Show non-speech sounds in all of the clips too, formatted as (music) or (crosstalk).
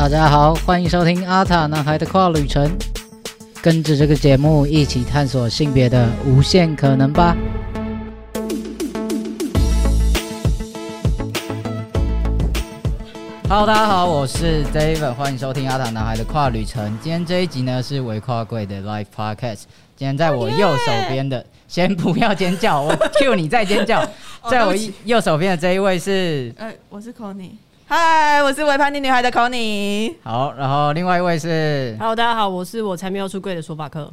大家好，欢迎收听阿塔男孩的跨旅程，跟着这个节目一起探索性别的无限可能吧。Hello，大家好，我是 David，欢迎收听阿塔男孩的跨旅程。今天这一集呢是围跨柜的 Live Podcast。今天在我右手边的，先不要尖叫，我 (laughs) Q 你再尖叫。在我右手边的这一位是，呃，我是 Conny。嗨，我是维叛逆女孩的 Conny。好，然后另外一位是，Hello，大家好，我是我才没有出柜的说法课。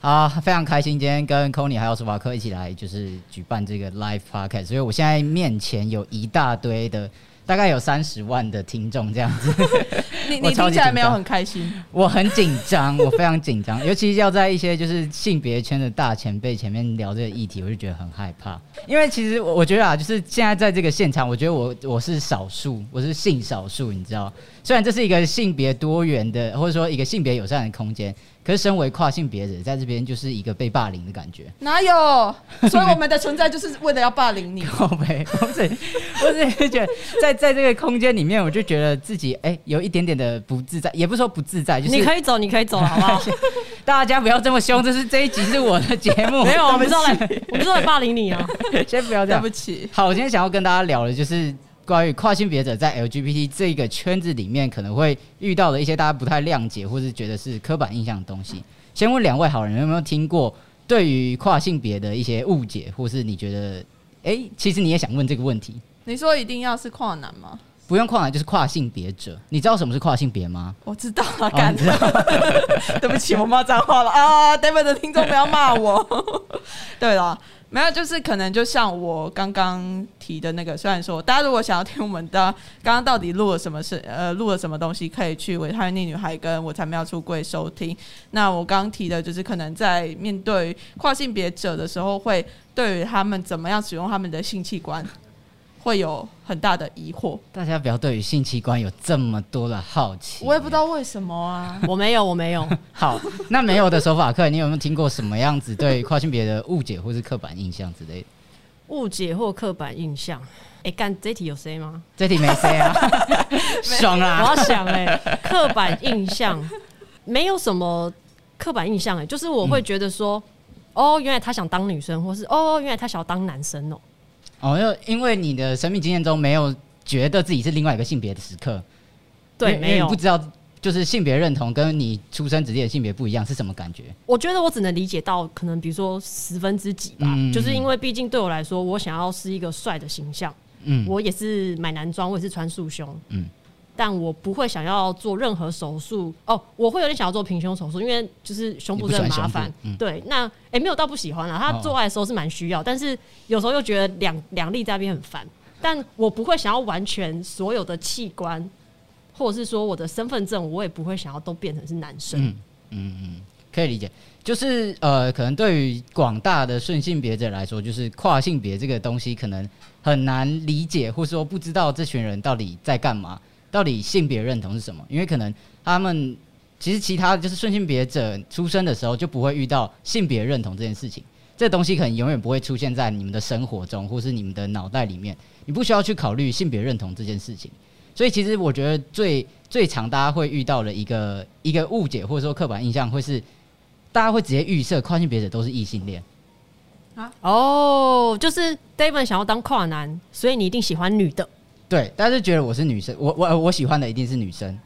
好，非常开心今天跟 Conny 还有说法课一起来，就是举办这个 Live Podcast，所以我现在面前有一大堆的。大概有三十万的听众这样子，(laughs) 你你听起来没有很开心？我很紧张，我非常紧张，(laughs) 尤其是要在一些就是性别圈的大前辈前面聊这个议题，我就觉得很害怕。因为其实我我觉得啊，就是现在在这个现场，我觉得我我是少数，我是性少数，你知道？虽然这是一个性别多元的，或者说一个性别友善的空间。可是，身为跨性别者，在这边就是一个被霸凌的感觉。哪有？(laughs) 所以我们的存在就是为了要霸凌你。(laughs) 靠背，我是我是觉得，在在这个空间里面，我就觉得自己哎，有一点点的不自在，也不是说不自在，就是你可以走，你可以走，好不好？(laughs) 大家不要这么凶，这是这一集是我的节目，没有，我们是来，我们是来霸凌你啊！先不要这样，对不起。好，我今天想要跟大家聊的就是。关于跨性别者在 LGBT 这个圈子里面可能会遇到的一些大家不太谅解，或是觉得是刻板印象的东西。先问两位好人有没有听过对于跨性别的一些误解，或是你觉得，哎，其实你也想问这个问题？你说一定要是跨男吗？不用跨男，就是跨性别者。你知道什么是跨性别吗？我知道啊，干知道。(laughs) 对不起，我骂脏话了啊！David 的听众不要骂我。(laughs) 对了。没有，就是可能就像我刚刚提的那个，虽然说大家如果想要听我们的刚刚到底录了什么事，呃，录了什么东西，可以去维他命女孩跟我才没有出柜收听。那我刚刚提的就是可能在面对跨性别者的时候，会对于他们怎么样使用他们的性器官。会有很大的疑惑，大家不要对于性器官有这么多的好奇。我也不知道为什么啊，(laughs) 我没有，我没有。好，那没有的手法课，你有没有听过什么样子对跨性别的误解或是刻板印象之类的？误解或刻板印象？哎，干这题有 C 吗？这题没 C 啊，(laughs) 爽啊！我要想哎，刻板印象没有什么刻板印象哎，就是我会觉得说，哦，原来他想当女生，或是哦，原来他想要当男生哦。哦，因因为你的生命经验中没有觉得自己是另外一个性别的时刻，对，没有。不知道就是性别认同跟你出生直接的性别不一样是什么感觉？我觉得我只能理解到可能比如说十分之几吧，就是因为毕竟对我来说，我想要是一个帅的形象，嗯，我也是买男装，我也是穿束胸，嗯。但我不会想要做任何手术哦，我会有点想要做平胸手术，因为就是胸部真的麻烦。对，那哎没有到不喜欢了，他做爱的时候是蛮需要，但是有时候又觉得两两粒在那边很烦。但我不会想要完全所有的器官，或者是说我的身份证，我也不会想要都变成是男生。嗯嗯嗯，可以理解。就是呃，可能对于广大的顺性别者来说，就是跨性别这个东西可能很难理解，或者说不知道这群人到底在干嘛。到底性别认同是什么？因为可能他们其实其他就是顺性别者出生的时候就不会遇到性别认同这件事情，这东西可能永远不会出现在你们的生活中，或是你们的脑袋里面。你不需要去考虑性别认同这件事情。所以其实我觉得最最常大家会遇到的一个一个误解或者说刻板印象，会是大家会直接预设跨性别者都是异性恋啊？哦，就是 David 想要当跨男，所以你一定喜欢女的。对，大家就觉得我是女生，我我我喜欢的一定是女生，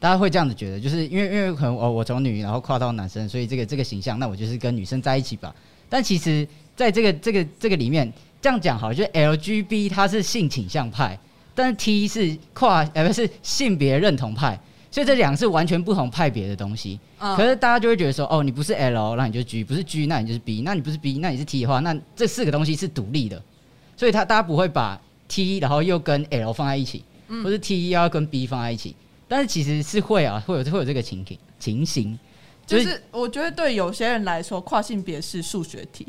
大家会这样子觉得，就是因为因为可能哦我从女然后跨到男生，所以这个这个形象，那我就是跟女生在一起吧。但其实在这个这个这个里面，这样讲好，就是 L G B 它是性倾向派，但是 T 是跨呃不是性别认同派，所以这两个是完全不同派别的东西。可是大家就会觉得说，哦，你不是 L，那你就 G，不是 G，那你就是 B，那你不是 B，那你是 T 的话，那这四个东西是独立的，所以他大家不会把。T，然后又跟 L 放在一起，或是 T 要跟 B 放在一起，但是其实是会啊，会有会有这个情景情形，就是我觉得对有些人来说，跨性别是数学题，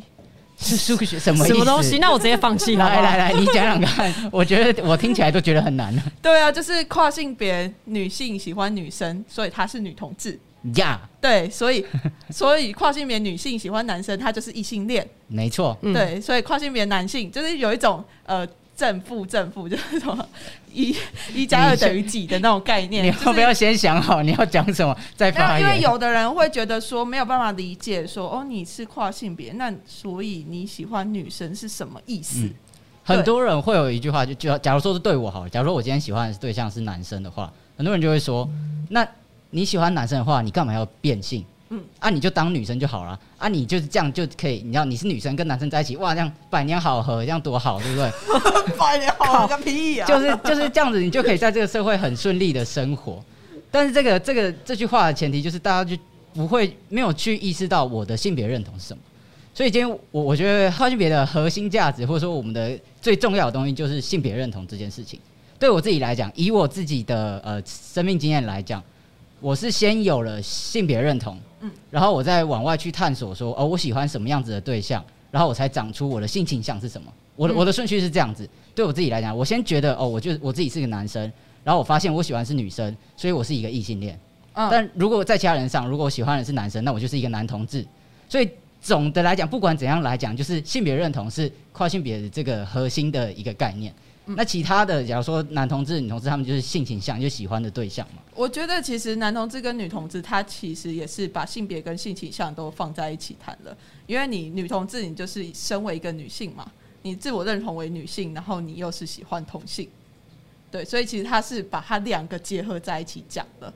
是数学什么什么东西？那我直接放弃了。(laughs) 来来来，你讲讲看，我觉得我听起来都觉得很难了。对啊，就是跨性别女性喜欢女生，所以她是女同志。呀，对，所以所以跨性别女性喜欢男生，她就是异性恋。没错，对，所以跨性别男性就是有一种呃。正负正负就是什么一一加二等于几的那种概念。你要不要先想好你要讲什么再发言？因为有的人会觉得说没有办法理解，说哦你是跨性别，那所以你喜欢女生是什么意思？很多人会有一句话，就就假如说是对我好，假如说我今天喜欢的对象是男生的话，很多人就会说，那你喜欢男生的话，你干嘛要变性？嗯，啊，你就当女生就好了，啊，你就是这样就可以，你知道你是女生跟男生在一起，哇，这样百年好合，这样多好，对不对？(laughs) 百年好合个屁啊！就是就是这样子，你就可以在这个社会很顺利的生活。但是这个这个这句话的前提就是大家就不会没有去意识到我的性别认同是什么。所以今天我我觉得跨性别的核心价值，或者说我们的最重要的东西，就是性别认同这件事情。对我自己来讲，以我自己的呃生命经验来讲，我是先有了性别认同。嗯，然后我再往外去探索，说哦，我喜欢什么样子的对象，然后我才长出我的性倾向是什么。我的我的顺序是这样子。对我自己来讲，我先觉得哦，我就我自己是个男生，然后我发现我喜欢是女生，所以我是一个异性恋。嗯，但如果在其他人上，如果我喜欢的是男生，那我就是一个男同志。所以总的来讲，不管怎样来讲，就是性别认同是跨性别的这个核心的一个概念。那其他的，假如说男同志、女同志，他们就是性倾向，就喜欢的对象嘛。我觉得其实男同志跟女同志，他其实也是把性别跟性倾向都放在一起谈了。因为你女同志，你就是身为一个女性嘛，你自我认同为女性，然后你又是喜欢同性，对，所以其实他是把它两个结合在一起讲的。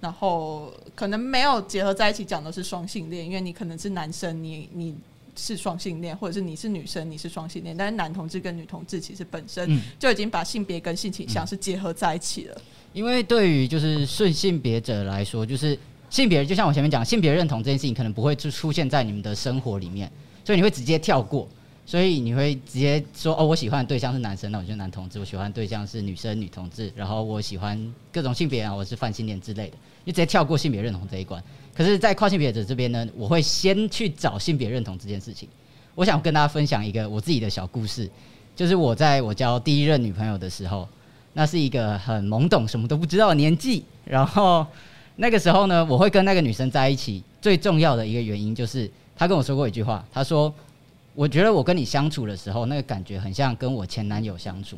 然后可能没有结合在一起讲的是双性恋，因为你可能是男生，你你。是双性恋，或者是你是女生，你是双性恋，但是男同志跟女同志其实本身就已经把性别跟性倾向是结合在一起了。因为对于就是顺性别者来说，就是性别就像我前面讲，性别认同这件事情可能不会出出现在你们的生活里面，所以你会直接跳过，所以你会直接说哦，我喜欢的对象是男生，那我就男同志；我喜欢对象是女生，女同志；然后我喜欢各种性别啊，我是泛性恋之类的，就直接跳过性别认同这一关。可是，在跨性别者这边呢，我会先去找性别认同这件事情。我想跟大家分享一个我自己的小故事，就是我在我交第一任女朋友的时候，那是一个很懵懂、什么都不知道的年纪。然后那个时候呢，我会跟那个女生在一起，最重要的一个原因就是她跟我说过一句话，她说：“我觉得我跟你相处的时候，那个感觉很像跟我前男友相处。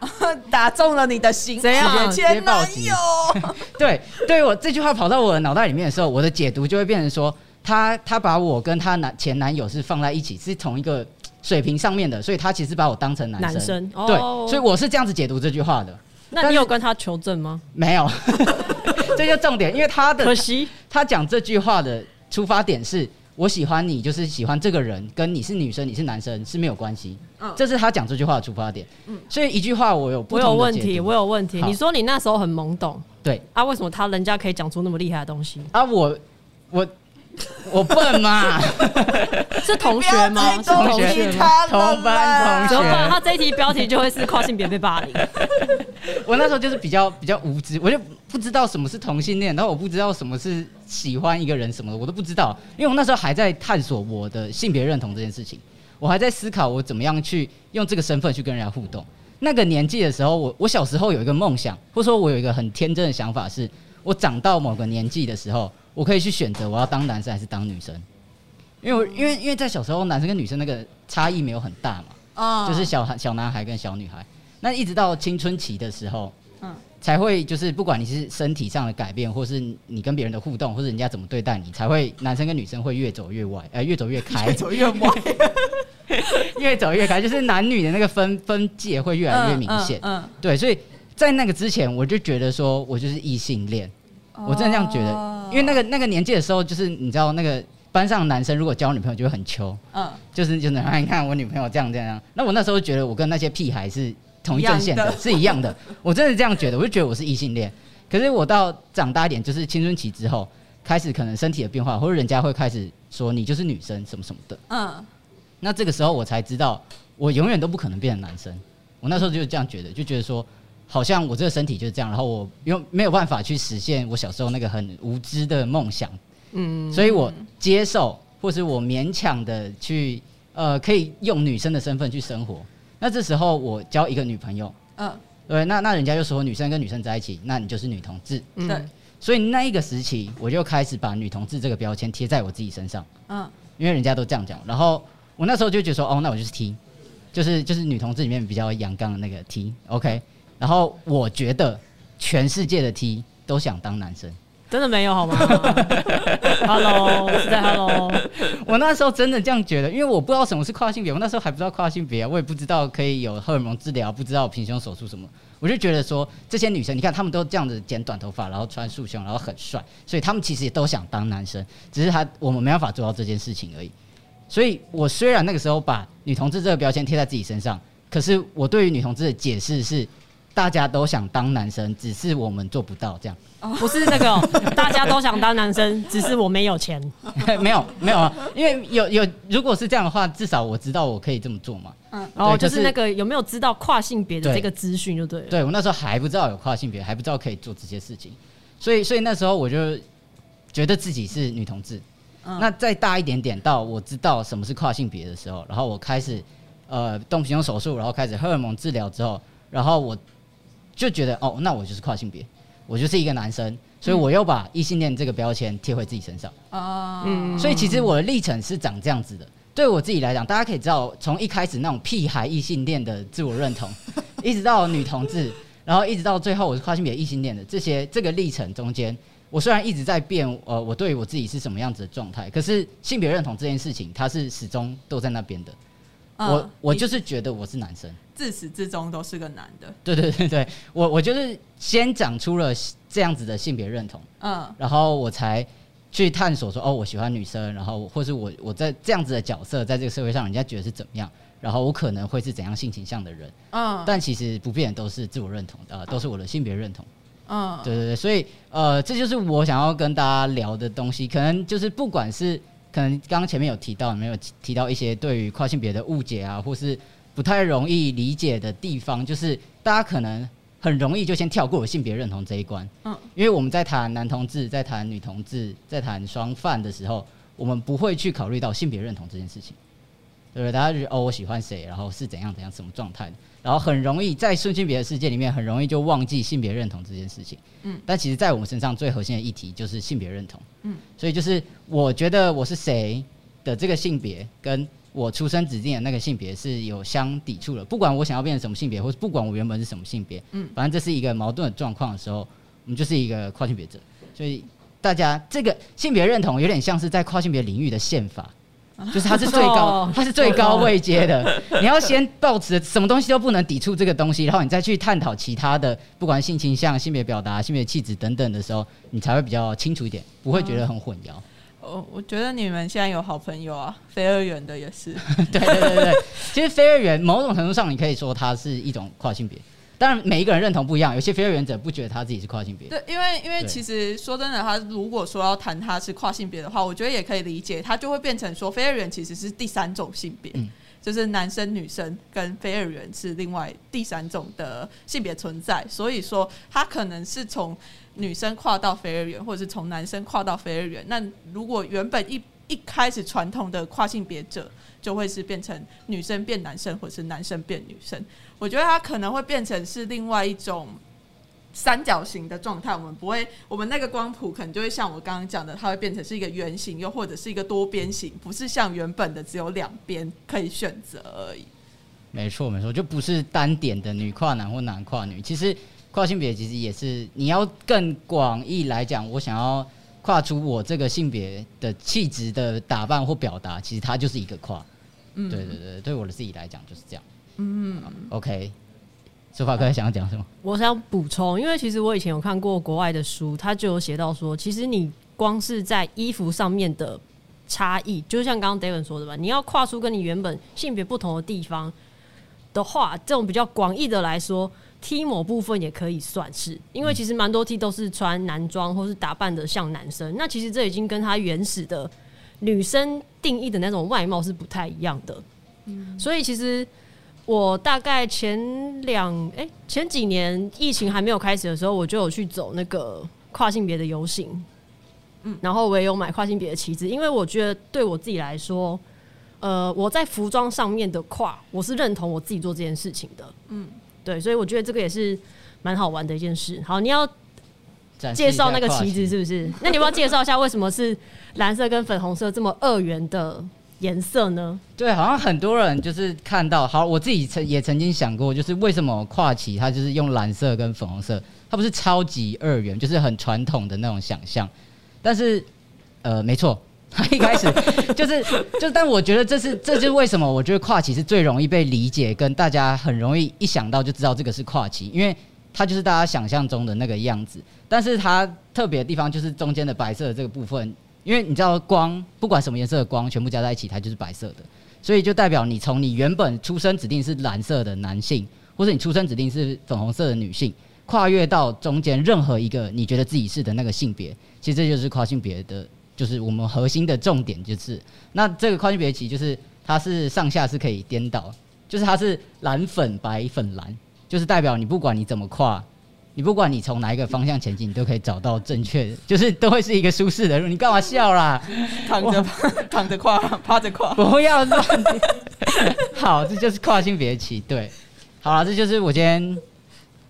(laughs) ”打中了你的心，怎样？前男友。(laughs) 对，对我这句话跑到我的脑袋里面的时候，我的解读就会变成说，他他把我跟他男前男友是放在一起，是同一个水平上面的，所以他其实把我当成男生。对，所以我是这样子解读这句话的。那你有跟他求证吗？没有，(laughs) 这就重点，因为他的可惜，他讲这句话的出发点是。我喜欢你，就是喜欢这个人，跟你是女生，你是男生是没有关系。嗯，这是他讲这句话的出发点。嗯，所以一句话我有我有问题，我有问题。你说你那时候很懵懂，对啊？为什么他人家可以讲出那么厉害的东西啊？我我 (laughs) 我笨嘛？(laughs) 是同学吗？是同学同班同学。他这一题标题就会是跨性别被霸凌。(laughs) 我那时候就是比较比较无知，我就不知道什么是同性恋，然后我不知道什么是喜欢一个人什么的，我都不知道，因为我那时候还在探索我的性别认同这件事情，我还在思考我怎么样去用这个身份去跟人家互动。那个年纪的时候，我我小时候有一个梦想，或者说我有一个很天真的想法，是我长到某个年纪的时候，我可以去选择我要当男生还是当女生，因为因为因为在小时候男生跟女生那个差异没有很大嘛，啊，就是小孩小男孩跟小女孩。那一直到青春期的时候，嗯，才会就是不管你是身体上的改变，或是你跟别人的互动，或者人家怎么对待你，才会男生跟女生会越走越歪，呃，越走越开，越走越歪，(laughs) 越走越开，就是男女的那个分分界会越来越明显。嗯，对，所以在那个之前，我就觉得说我就是异性恋，我真的这样觉得，因为那个那个年纪的时候，就是你知道那个班上男生如果交女朋友就会很秋，嗯，就是就是你看我女朋友这样这样，那我那时候觉得我跟那些屁孩是。同一阵线的是一样的，我真的这样觉得，我就觉得我是异性恋。可是我到长大一点，就是青春期之后，开始可能身体的变化，或者人家会开始说你就是女生什么什么的。嗯，那这个时候我才知道，我永远都不可能变成男生。我那时候就是这样觉得，就觉得说，好像我这个身体就是这样，然后我又没有办法去实现我小时候那个很无知的梦想。嗯，所以我接受，或是我勉强的去，呃，可以用女生的身份去生活。那这时候我交一个女朋友，嗯，对，那那人家就说女生跟女生在一起，那你就是女同志，对，所以那一个时期我就开始把女同志这个标签贴在我自己身上，嗯，因为人家都这样讲，然后我那时候就觉得说，哦，那我就是 T，就是就是女同志里面比较阳刚的那个 T，OK。然后我觉得全世界的 T 都想当男生。真的没有好吗？(laughs) Hello，是在 Hello。(laughs) 我那时候真的这样觉得，因为我不知道什么是跨性别，我那时候还不知道跨性别，我也不知道可以有荷尔蒙治疗，不知道平胸手术什么，我就觉得说这些女生，你看她们都这样子剪短头发，然后穿束胸，然后很帅，所以她们其实也都想当男生，只是她我们没办法做到这件事情而已。所以我虽然那个时候把女同志这个标签贴在自己身上，可是我对于女同志的解释是。大家都想当男生，只是我们做不到这样。不是那个，(laughs) 大家都想当男生，只是我没有钱。(laughs) 没有没有啊，因为有有，如果是这样的话，至少我知道我可以这么做嘛。嗯，哦，就是那个有没有知道跨性别的这个资讯就对了。对我那时候还不知道有跨性别，还不知道可以做这些事情，所以所以那时候我就觉得自己是女同志。嗯那再大一点点，到我知道什么是跨性别的时候，然后我开始呃动平胸手术，然后开始荷尔蒙治疗之后，然后我。就觉得哦，那我就是跨性别，我就是一个男生，所以我又把异性恋这个标签贴回自己身上。哦，嗯，所以其实我的历程是长这样子的。对我自己来讲，大家可以知道，从一开始那种屁孩异性恋的自我认同，(laughs) 一直到女同志，然后一直到最后我是跨性别异性恋的这些这个历程中间，我虽然一直在变，呃，我对于我自己是什么样子的状态，可是性别认同这件事情，它是始终都在那边的。我我就是觉得我是男生。自始至终都是个男的，对 (laughs) 对对对，我我就是先长出了这样子的性别认同，嗯，然后我才去探索说，哦，我喜欢女生，然后或是我我在这样子的角色，在这个社会上，人家觉得是怎么样，然后我可能会是怎样性倾向的人，嗯，但其实不变都是自我认同的，都是我的性别认同，嗯，对对对，所以呃，这就是我想要跟大家聊的东西，可能就是不管是可能刚刚前面有提到，没有提到一些对于跨性别的误解啊，或是。不太容易理解的地方，就是大家可能很容易就先跳过性别认同这一关。嗯，因为我们在谈男同志、在谈女同志、在谈双犯的时候，我们不会去考虑到性别认同这件事情，对不对？大家就哦，我喜欢谁，然后是怎样怎样什么状态，然后很容易在顺性别的世界里面，很容易就忘记性别认同这件事情。嗯，但其实，在我们身上最核心的议题就是性别认同。嗯，所以就是我觉得我是谁的这个性别跟。我出生指定的那个性别是有相抵触的，不管我想要变成什么性别，或是不管我原本是什么性别，嗯，反正这是一个矛盾的状况的时候，我们就是一个跨性别者。所以大家这个性别认同有点像是在跨性别领域的宪法，就是它是最高，(laughs) 它是最高位阶的。(laughs) 你要先抱持什么东西都不能抵触这个东西，然后你再去探讨其他的，不管性倾向、性别表达、性别气质等等的时候，你才会比较清楚一点，不会觉得很混淆。我我觉得你们现在有好朋友啊，非二元的也是。(laughs) 对对对对，其实非二元某种程度上，你可以说它是一种跨性别。当然，每一个人认同不一样，有些非二元者不觉得他自己是跨性别。对，因为因为其实说真的，他如果说要谈他是跨性别的话，我觉得也可以理解，他就会变成说非二元其实是第三种性别，就是男生女生跟非二元是另外第三种的性别存在，所以说他可能是从。女生跨到非二元，或者是从男生跨到非二元，那如果原本一一开始传统的跨性别者，就会是变成女生变男生，或者是男生变女生。我觉得它可能会变成是另外一种三角形的状态。我们不会，我们那个光谱可能就会像我刚刚讲的，它会变成是一个圆形，又或者是一个多边形，不是像原本的只有两边可以选择而已。没错，没错，就不是单点的女跨男或男跨女，其实。跨性别其实也是，你要更广义来讲，我想要跨出我这个性别的气质的打扮或表达，其实它就是一个跨。嗯，对对对，对我的自己来讲就是这样。嗯，OK。书法哥想要讲什么？我想补充，因为其实我以前有看过国外的书，他就有写到说，其实你光是在衣服上面的差异，就像刚刚 David 说的吧，你要跨出跟你原本性别不同的地方的话，这种比较广义的来说。T 某部分也可以算是，因为其实蛮多 T 都是穿男装或是打扮的像男生，那其实这已经跟他原始的女生定义的那种外貌是不太一样的。嗯，所以其实我大概前两哎前几年疫情还没有开始的时候，我就有去走那个跨性别的游行，嗯，然后我也有买跨性别的旗帜，因为我觉得对我自己来说，呃，我在服装上面的跨，我是认同我自己做这件事情的，嗯。对，所以我觉得这个也是蛮好玩的一件事。好，你要介绍那个旗子是不是？那你要不要介绍一下为什么是蓝色跟粉红色这么二元的颜色呢？(laughs) 对，好像很多人就是看到，好，我自己曾也曾经想过，就是为什么跨旗它就是用蓝色跟粉红色，它不是超级二元，就是很传统的那种想象。但是，呃，没错，他 (laughs) 一开始就是就，但我觉得这是这就是为什么我觉得跨旗是最容易被理解，跟大家很容易一想到就知道这个是跨旗，因为它就是大家想象中的那个样子。但是它特别的地方就是中间的白色的这个部分。因为你知道光不管什么颜色的光全部加在一起，它就是白色的，所以就代表你从你原本出生指定是蓝色的男性，或者你出生指定是粉红色的女性，跨越到中间任何一个你觉得自己是的那个性别，其实这就是跨性别的，就是我们核心的重点就是，那这个跨性别旗就是它是上下是可以颠倒，就是它是蓝粉白粉蓝，就是代表你不管你怎么跨。你不管你从哪一个方向前进，你都可以找到正确的，就是都会是一个舒适的路。你干嘛笑啦？躺着 (laughs) 躺着跨，趴着跨，不要乱。(laughs) 好，这就是跨性别旗。对，好了，这就是我今天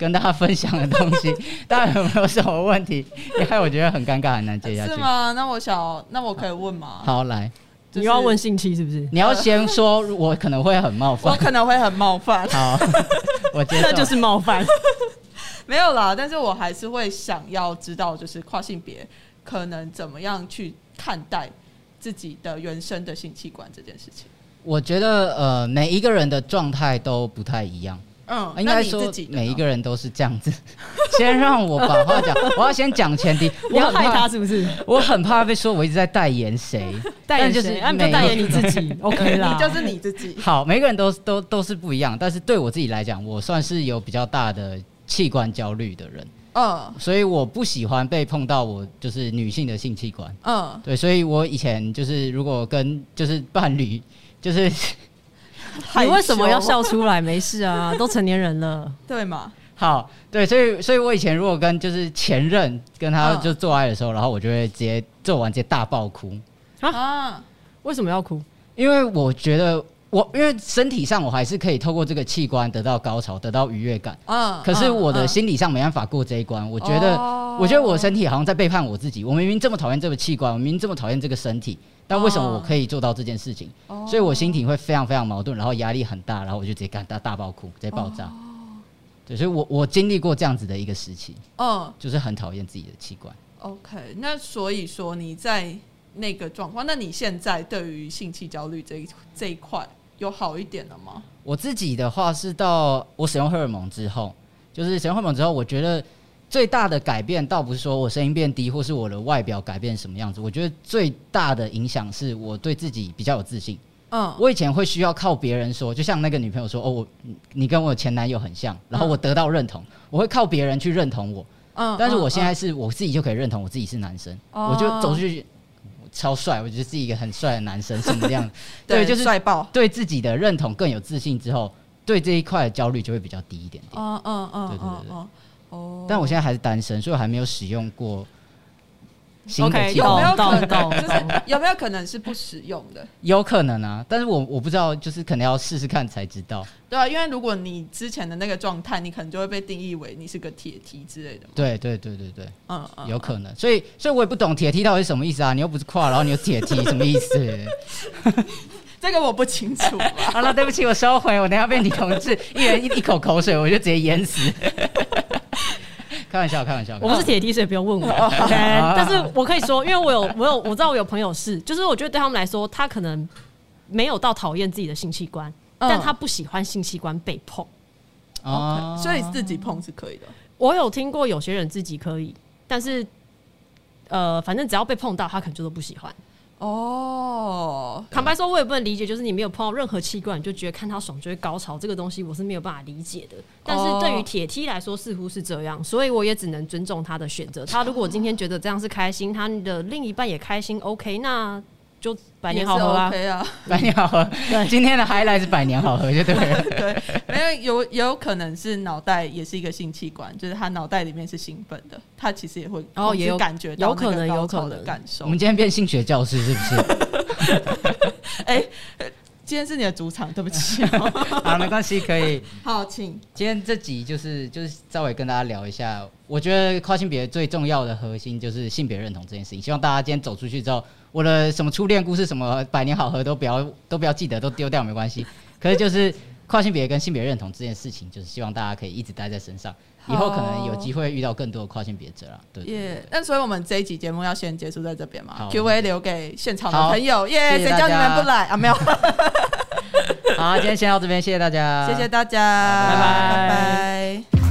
跟大家分享的东西。(laughs) 大家有没有什么问题？因为我觉得很尴尬，很难接下去。是吗？那我想，那我可以问吗？好，来，你要问性器是不是？你要先说，我可能会很冒犯。我可能会很冒犯。好，(laughs) 我觉得那就是冒犯。(laughs) 没有啦，但是我还是会想要知道，就是跨性别可能怎么样去看待自己的原生的性器官这件事情。我觉得呃，每一个人的状态都不太一样。嗯，应该说每一个人都是这样子。(laughs) 先让我把话讲，我要先讲前提。(laughs) 我要害他是不是？我很怕被说我一直在代言谁，(laughs) 代言就是每代言你自己。OK 啦，你就是你自己。好，每个人都都都是不一样，但是对我自己来讲，我算是有比较大的。器官焦虑的人，嗯，所以我不喜欢被碰到我就是女性的性器官，嗯，对，所以我以前就是如果跟就是伴侣，就是你为什么要笑出来？没事啊，都成年人了，(laughs) 对嘛？好，对，所以所以我以前如果跟就是前任跟他就做爱的时候，然后我就会直接做完直接大爆哭啊？为什么要哭？因为我觉得。我因为身体上我还是可以透过这个器官得到高潮，得到愉悦感。嗯，可是我的心理上没办法过这一关。我觉得，我觉得我身体好像在背叛我自己。我明明这么讨厌这个器官，我明明这么讨厌这个身体，但为什么我可以做到这件事情？所以我心情会非常非常矛盾，然后压力很大，然后我就直接干大大爆哭，直接爆炸。对，所以我我经历过这样子的一个时期。嗯，就是很讨厌自己的器官。OK，那所以说你在那个状况，那你现在对于性器焦虑这一这一块？有好一点了吗？我自己的话是到我使用荷尔蒙之后，就是使用荷尔蒙之后，我觉得最大的改变倒不是说我声音变低，或是我的外表改变什么样子。我觉得最大的影响是我对自己比较有自信。嗯，我以前会需要靠别人说，就像那个女朋友说：“哦，我你跟我前男友很像。”然后我得到认同，我会靠别人去认同我。嗯，但是我现在是我自己就可以认同我自己是男生，我就走出去。超帅，我觉得是一个很帅的男生，什么样？(laughs) 对，就是帅爆，对自己的认同更有自信之后，对这一块的焦虑就会比较低一点点。嗯嗯嗯，对对对对。哦，但我现在还是单身，所以我还没有使用过。OK，有没有可能？就是有没有可能是不使用的？有可能啊，但是我我不知道，就是可能要试试看才知道。对啊，因为如果你之前的那个状态，你可能就会被定义为你是个铁梯之类的。对对对对对，嗯嗯，有可能。所以所以我也不懂铁梯到底是什么意思啊？你又不是跨，然后你有铁梯，什么意思？(laughs) 这个我不清楚。好了，对不起，我收回。我等下被你同志一人一一口口水，我就直接淹死。开玩笑，开玩笑。我不是铁梯，所以不用问我。(laughs) OK，但是我可以说，因为我有，我有，我知道我有朋友是，就是我觉得对他们来说，他可能没有到讨厌自己的性器官，但他不喜欢性器官被碰。OK，所以自己碰是可以的。我有听过有些人自己可以，但是呃，反正只要被碰到，他可能就都不喜欢。哦，坦白说，我也不能理解，就是你没有碰到任何器官，你就觉得看他爽就会高潮，这个东西我是没有办法理解的。但是对于铁梯来说，似乎是这样，所以我也只能尊重他的选择。他如果今天觉得这样是开心，他的另一半也开心，OK，那。就 (laughs) 百年好合啊，百年好合。对，今天的 highlight 是百年好合，就对了。(laughs) 对，没有有有可能是脑袋也是一个性器官，就是他脑袋里面是兴奋的，他其实也会哦，也有感觉到有可能有可能的感受。我们今天变性学教师是不是？(laughs) 哎，今天是你的主场，对不起。(laughs) 好，没关系，可以。好，请。今天这集就是就是稍微跟大家聊一下，我觉得跨性别最重要的核心就是性别认同这件事情。希望大家今天走出去之后，我的什么初恋故事、什么百年好合都不要都不要记得，都丢掉没关系。可是就是跨性别跟性别认同这件事情，就是希望大家可以一直待在身上。以后可能有机会遇到更多的跨性别者了，对。耶，那所以我们这一集节目要先结束在这边嘛？Q&A 留给现场的朋友。耶，谁叫你们不来啊？(laughs) 没有。好，今天先到这边，谢谢大家，谢谢大家，拜拜拜。